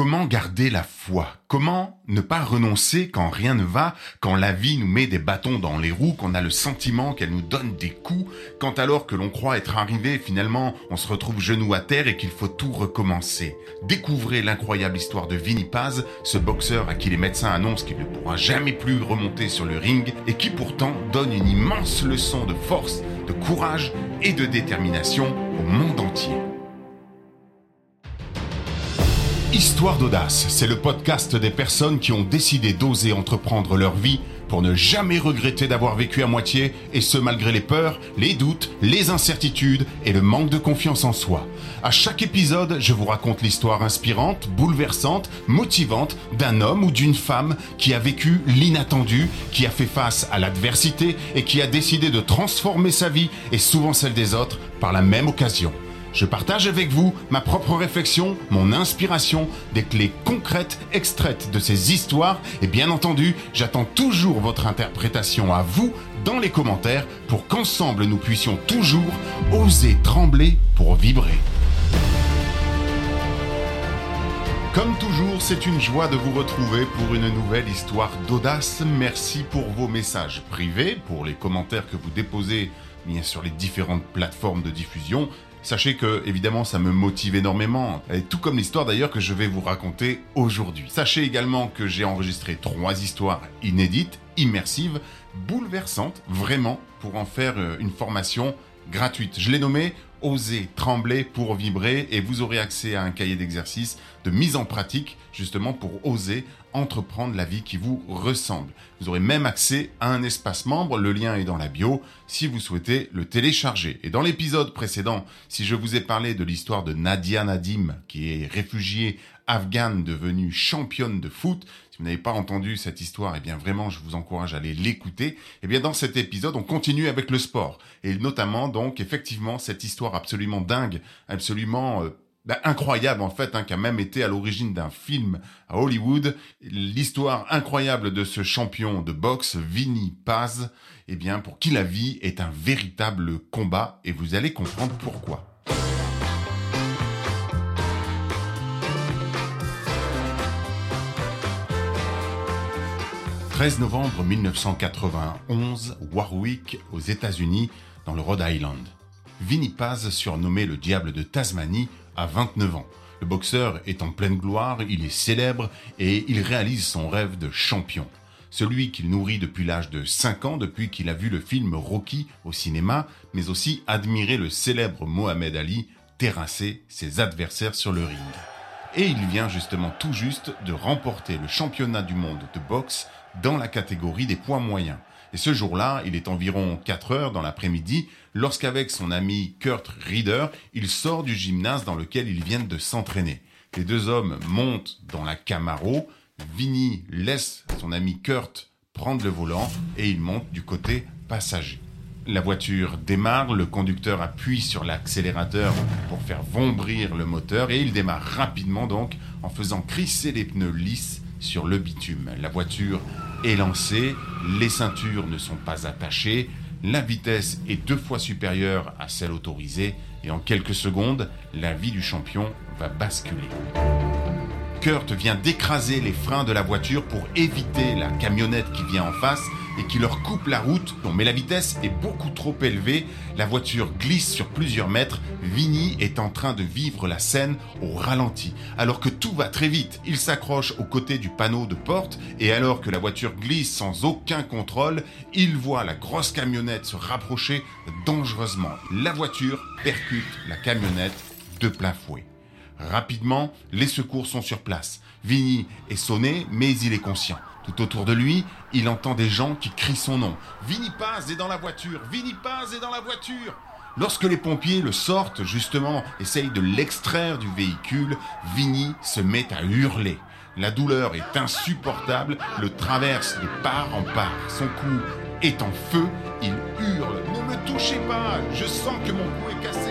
Comment garder la foi? Comment ne pas renoncer quand rien ne va, quand la vie nous met des bâtons dans les roues, qu'on a le sentiment qu'elle nous donne des coups, quand alors que l'on croit être arrivé, finalement, on se retrouve genou à terre et qu'il faut tout recommencer? Découvrez l'incroyable histoire de Vinny Paz, ce boxeur à qui les médecins annoncent qu'il ne pourra jamais plus remonter sur le ring et qui pourtant donne une immense leçon de force, de courage et de détermination au monde entier. Histoire d'audace, c'est le podcast des personnes qui ont décidé d'oser entreprendre leur vie pour ne jamais regretter d'avoir vécu à moitié, et ce malgré les peurs, les doutes, les incertitudes et le manque de confiance en soi. À chaque épisode, je vous raconte l'histoire inspirante, bouleversante, motivante d'un homme ou d'une femme qui a vécu l'inattendu, qui a fait face à l'adversité et qui a décidé de transformer sa vie et souvent celle des autres par la même occasion. Je partage avec vous ma propre réflexion, mon inspiration, des clés concrètes extraites de ces histoires et bien entendu, j'attends toujours votre interprétation à vous dans les commentaires pour qu'ensemble nous puissions toujours oser trembler pour vibrer. Comme toujours, c'est une joie de vous retrouver pour une nouvelle histoire d'audace. Merci pour vos messages privés, pour les commentaires que vous déposez bien sur les différentes plateformes de diffusion Sachez que, évidemment, ça me motive énormément, et tout comme l'histoire d'ailleurs que je vais vous raconter aujourd'hui. Sachez également que j'ai enregistré trois histoires inédites, immersives, bouleversantes, vraiment, pour en faire euh, une formation gratuite. Je l'ai nommé Oser trembler pour vibrer et vous aurez accès à un cahier d'exercice de mise en pratique justement pour oser entreprendre la vie qui vous ressemble. Vous aurez même accès à un espace membre, le lien est dans la bio, si vous souhaitez le télécharger. Et dans l'épisode précédent, si je vous ai parlé de l'histoire de Nadia Nadim, qui est réfugiée afghane devenue championne de foot, vous n'avez pas entendu cette histoire, eh bien vraiment, je vous encourage à aller l'écouter. Eh bien dans cet épisode, on continue avec le sport. Et notamment donc, effectivement, cette histoire absolument dingue, absolument... Euh, ben, incroyable en fait, hein, qui a même été à l'origine d'un film à Hollywood. L'histoire incroyable de ce champion de boxe, Vinny Paz, eh bien pour qui la vie est un véritable combat et vous allez comprendre pourquoi. 13 novembre 1991, Warwick, aux États-Unis, dans le Rhode Island. Vinny Paz, surnommé le diable de Tasmanie, 29 ans. Le boxeur est en pleine gloire, il est célèbre et il réalise son rêve de champion. Celui qu'il nourrit depuis l'âge de 5 ans, depuis qu'il a vu le film Rocky au cinéma, mais aussi admiré le célèbre Mohamed Ali terrasser ses adversaires sur le ring. Et il vient justement tout juste de remporter le championnat du monde de boxe dans la catégorie des poids moyens. Et ce jour-là, il est environ 4 heures dans l'après-midi, lorsqu'avec son ami Kurt Reader, il sort du gymnase dans lequel ils viennent de s'entraîner. Les deux hommes montent dans la Camaro, Vinny laisse son ami Kurt prendre le volant et il monte du côté passager. La voiture démarre, le conducteur appuie sur l'accélérateur pour faire vombrir le moteur et il démarre rapidement donc en faisant crisser les pneus lisses sur le bitume. La voiture est lancée, les ceintures ne sont pas attachées, la vitesse est deux fois supérieure à celle autorisée et en quelques secondes, la vie du champion va basculer. Kurt vient d'écraser les freins de la voiture pour éviter la camionnette qui vient en face et qui leur coupe la route. mais la vitesse est beaucoup trop élevée. La voiture glisse sur plusieurs mètres. Vinny est en train de vivre la scène au ralenti. Alors que tout va très vite, il s'accroche aux côtés du panneau de porte et alors que la voiture glisse sans aucun contrôle, il voit la grosse camionnette se rapprocher dangereusement. La voiture percute la camionnette de plein fouet. Rapidement, les secours sont sur place. Vinny est sonné, mais il est conscient. Tout autour de lui, il entend des gens qui crient son nom. Vinny Paz est dans la voiture Vinny Paz est dans la voiture Lorsque les pompiers le sortent, justement, essayent de l'extraire du véhicule, Vinny se met à hurler. La douleur est insupportable, le traverse de part en part. Son cou est en feu, il hurle ⁇ Ne me touchez pas Je sens que mon cou est cassé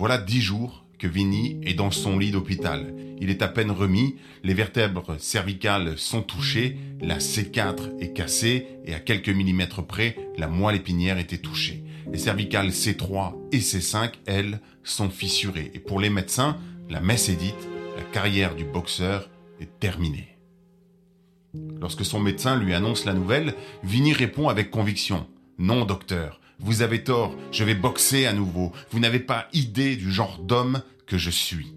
Voilà dix jours que Vinny est dans son lit d'hôpital. Il est à peine remis, les vertèbres cervicales sont touchées, la C4 est cassée et à quelques millimètres près, la moelle épinière était touchée. Les cervicales C3 et C5, elles, sont fissurées. Et pour les médecins, la messe est dite, la carrière du boxeur est terminée. Lorsque son médecin lui annonce la nouvelle, Vinny répond avec conviction. Non, docteur, vous avez tort, je vais boxer à nouveau. Vous n'avez pas idée du genre d'homme que je suis.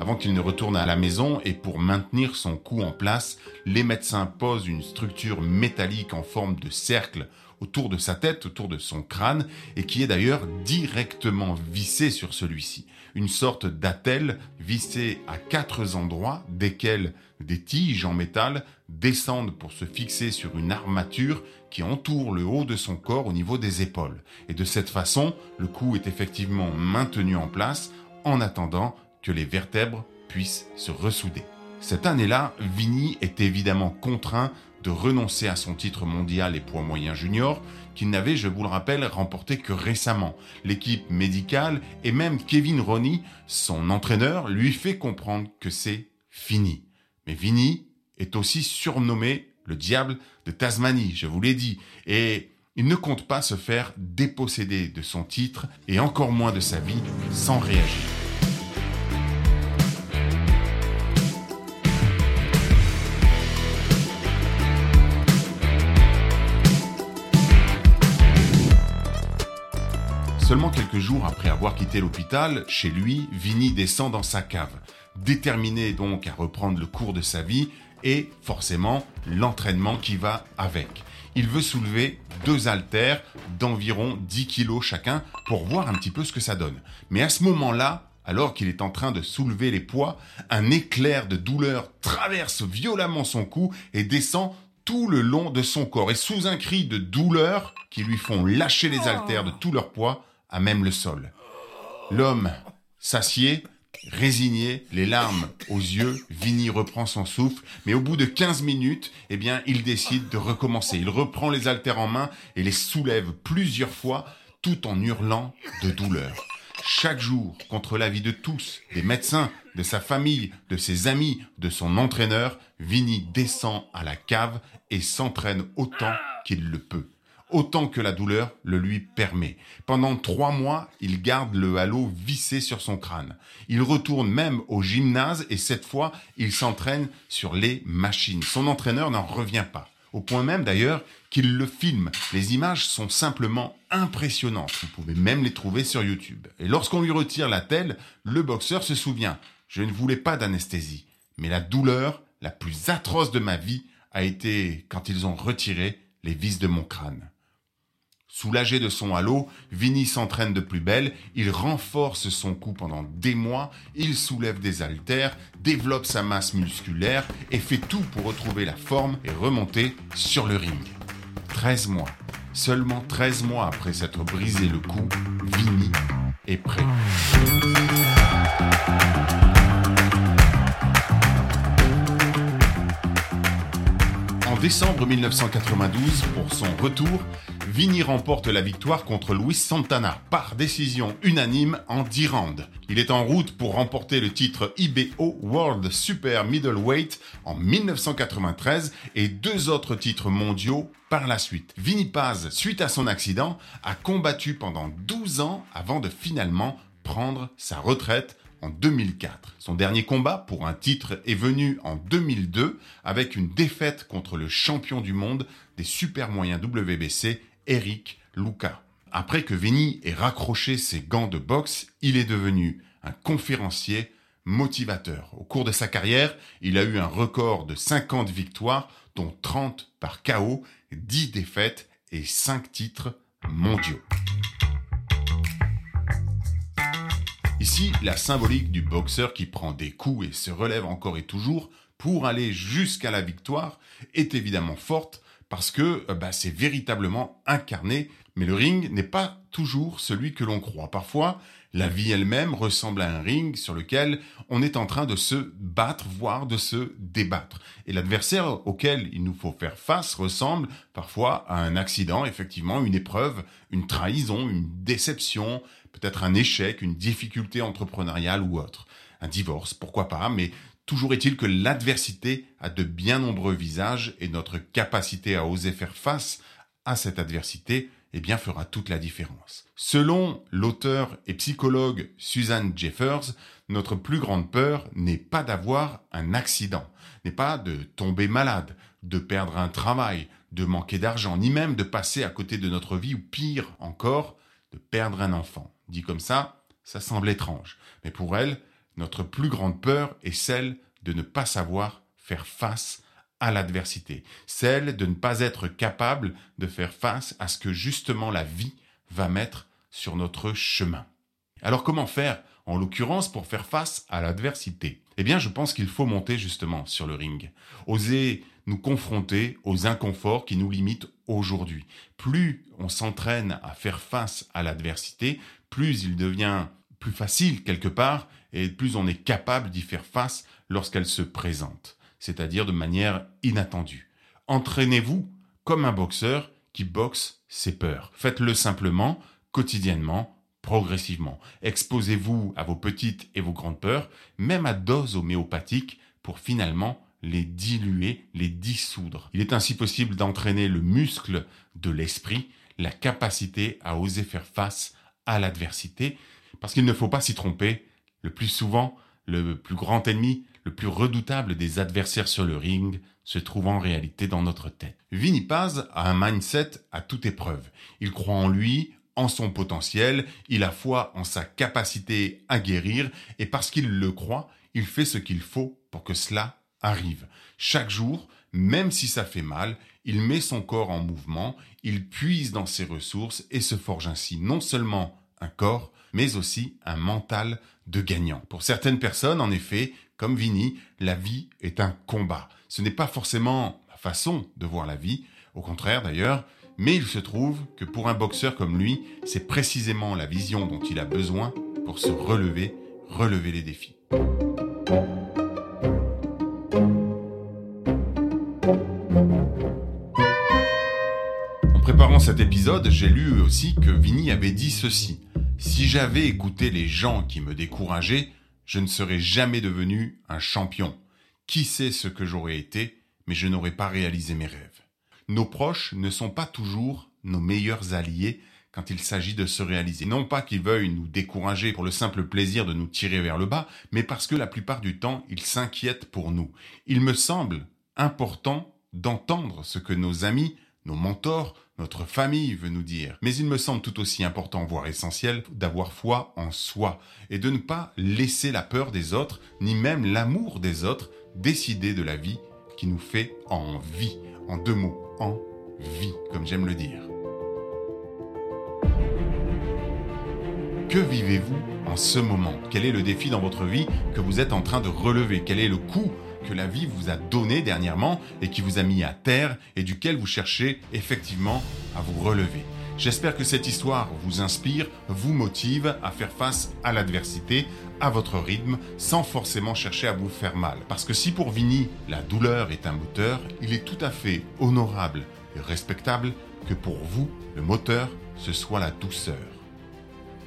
Avant qu'il ne retourne à la maison et pour maintenir son cou en place, les médecins posent une structure métallique en forme de cercle autour de sa tête, autour de son crâne, et qui est d'ailleurs directement vissée sur celui-ci. Une sorte d'attelle vissée à quatre endroits, desquels des tiges en métal descendent pour se fixer sur une armature qui entoure le haut de son corps au niveau des épaules. Et de cette façon, le cou est effectivement maintenu en place en attendant que les vertèbres puissent se ressouder. Cette année-là, Vinny est évidemment contraint de renoncer à son titre mondial et poids moyen junior, qu'il n'avait, je vous le rappelle, remporté que récemment. L'équipe médicale et même Kevin Roney, son entraîneur, lui fait comprendre que c'est fini. Mais Vinny est aussi surnommé le diable de Tasmanie, je vous l'ai dit, et il ne compte pas se faire déposséder de son titre et encore moins de sa vie sans réagir. Quelques jours après avoir quitté l'hôpital, chez lui, Vinny descend dans sa cave, déterminé donc à reprendre le cours de sa vie et forcément l'entraînement qui va avec. Il veut soulever deux haltères d'environ 10 kilos chacun pour voir un petit peu ce que ça donne. Mais à ce moment-là, alors qu'il est en train de soulever les poids, un éclair de douleur traverse violemment son cou et descend tout le long de son corps. Et sous un cri de douleur qui lui font lâcher les haltères de tout leur poids, à même le sol. L'homme s'assied, résigné, les larmes aux yeux, Vinny reprend son souffle, mais au bout de 15 minutes, eh bien, il décide de recommencer. Il reprend les haltères en main et les soulève plusieurs fois, tout en hurlant de douleur. Chaque jour, contre l'avis de tous, des médecins, de sa famille, de ses amis, de son entraîneur, Vinny descend à la cave et s'entraîne autant qu'il le peut autant que la douleur le lui permet. Pendant trois mois, il garde le halo vissé sur son crâne. Il retourne même au gymnase et cette fois, il s'entraîne sur les machines. Son entraîneur n'en revient pas. Au point même d'ailleurs qu'il le filme. Les images sont simplement impressionnantes. Vous pouvez même les trouver sur YouTube. Et lorsqu'on lui retire la telle, le boxeur se souvient. Je ne voulais pas d'anesthésie. Mais la douleur la plus atroce de ma vie a été quand ils ont retiré les vis de mon crâne. Soulagé de son halo, Vinny s'entraîne de plus belle, il renforce son cou pendant des mois, il soulève des haltères, développe sa masse musculaire et fait tout pour retrouver la forme et remonter sur le ring. 13 mois, seulement 13 mois après s'être brisé le cou, Vinny est prêt. Décembre 1992, pour son retour, Vini remporte la victoire contre Luis Santana par décision unanime en 10 rounds. Il est en route pour remporter le titre IBO World Super Middleweight en 1993 et deux autres titres mondiaux par la suite. Vinny Paz, suite à son accident, a combattu pendant 12 ans avant de finalement prendre sa retraite en 2004. Son dernier combat pour un titre est venu en 2002 avec une défaite contre le champion du monde des super moyens WBC, Eric Luca. Après que Vinny ait raccroché ses gants de boxe, il est devenu un conférencier motivateur. Au cours de sa carrière, il a eu un record de 50 victoires, dont 30 par KO, 10 défaites et 5 titres mondiaux. Ici, la symbolique du boxeur qui prend des coups et se relève encore et toujours pour aller jusqu'à la victoire est évidemment forte parce que euh, bah, c'est véritablement incarné, mais le ring n'est pas toujours celui que l'on croit. Parfois, la vie elle-même ressemble à un ring sur lequel on est en train de se battre, voire de se débattre. Et l'adversaire auquel il nous faut faire face ressemble parfois à un accident, effectivement, une épreuve, une trahison, une déception, peut-être un échec, une difficulté entrepreneuriale ou autre. Un divorce, pourquoi pas, mais Toujours est-il que l'adversité a de bien nombreux visages et notre capacité à oser faire face à cette adversité eh bien fera toute la différence. Selon l'auteur et psychologue Suzanne Jeffers, notre plus grande peur n'est pas d'avoir un accident, n'est pas de tomber malade, de perdre un travail, de manquer d'argent, ni même de passer à côté de notre vie, ou pire encore, de perdre un enfant. Dit comme ça, ça semble étrange. Mais pour elle, notre plus grande peur est celle de ne pas savoir faire face à l'adversité, celle de ne pas être capable de faire face à ce que justement la vie va mettre sur notre chemin. Alors comment faire, en l'occurrence, pour faire face à l'adversité? Eh bien, je pense qu'il faut monter justement sur le ring, oser nous confronter aux inconforts qui nous limitent aujourd'hui. Plus on s'entraîne à faire face à l'adversité, plus il devient plus facile quelque part et plus on est capable d'y faire face lorsqu'elle se présente, c'est-à-dire de manière inattendue. Entraînez-vous comme un boxeur qui boxe ses peurs. Faites-le simplement, quotidiennement, progressivement. Exposez-vous à vos petites et vos grandes peurs, même à dose homéopathique, pour finalement les diluer, les dissoudre. Il est ainsi possible d'entraîner le muscle de l'esprit, la capacité à oser faire face à l'adversité, parce qu'il ne faut pas s'y tromper. Le plus souvent, le plus grand ennemi, le plus redoutable des adversaires sur le ring, se trouve en réalité dans notre tête. Vinny Paz a un mindset à toute épreuve. Il croit en lui, en son potentiel, il a foi en sa capacité à guérir, et parce qu'il le croit, il fait ce qu'il faut pour que cela arrive. Chaque jour, même si ça fait mal, il met son corps en mouvement, il puise dans ses ressources et se forge ainsi non seulement un corps, mais aussi un mental de gagnant. Pour certaines personnes, en effet, comme Vinny, la vie est un combat. Ce n'est pas forcément la façon de voir la vie, au contraire d'ailleurs, mais il se trouve que pour un boxeur comme lui, c'est précisément la vision dont il a besoin pour se relever, relever les défis. En préparant cet épisode, j'ai lu aussi que Vinny avait dit ceci. Si j'avais écouté les gens qui me décourageaient, je ne serais jamais devenu un champion. Qui sait ce que j'aurais été, mais je n'aurais pas réalisé mes rêves. Nos proches ne sont pas toujours nos meilleurs alliés quand il s'agit de se réaliser. Non pas qu'ils veuillent nous décourager pour le simple plaisir de nous tirer vers le bas, mais parce que la plupart du temps, ils s'inquiètent pour nous. Il me semble important d'entendre ce que nos amis, nos mentors, notre famille veut nous dire. Mais il me semble tout aussi important, voire essentiel, d'avoir foi en soi et de ne pas laisser la peur des autres, ni même l'amour des autres, décider de la vie qui nous fait envie. En deux mots, en vie, comme j'aime le dire. Que vivez-vous en ce moment? Quel est le défi dans votre vie que vous êtes en train de relever? Quel est le coup que la vie vous a donné dernièrement et qui vous a mis à terre et duquel vous cherchez effectivement à vous relever. J'espère que cette histoire vous inspire, vous motive à faire face à l'adversité, à votre rythme, sans forcément chercher à vous faire mal. Parce que si pour Vinny, la douleur est un moteur, il est tout à fait honorable et respectable que pour vous, le moteur, ce soit la douceur.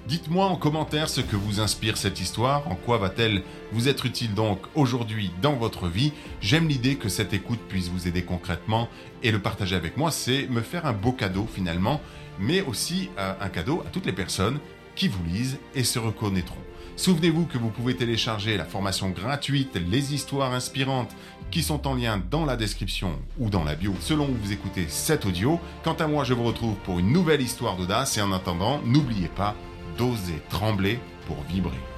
Dites-moi en commentaire ce que vous inspire cette histoire, en quoi va-t-elle vous être utile donc aujourd'hui dans votre vie. J'aime l'idée que cette écoute puisse vous aider concrètement et le partager avec moi, c'est me faire un beau cadeau finalement, mais aussi euh, un cadeau à toutes les personnes qui vous lisent et se reconnaîtront. Souvenez-vous que vous pouvez télécharger la formation gratuite Les histoires inspirantes qui sont en lien dans la description ou dans la bio selon où vous écoutez cet audio. Quant à moi, je vous retrouve pour une nouvelle histoire d'audace et en attendant, n'oubliez pas, d'oser trembler pour vibrer.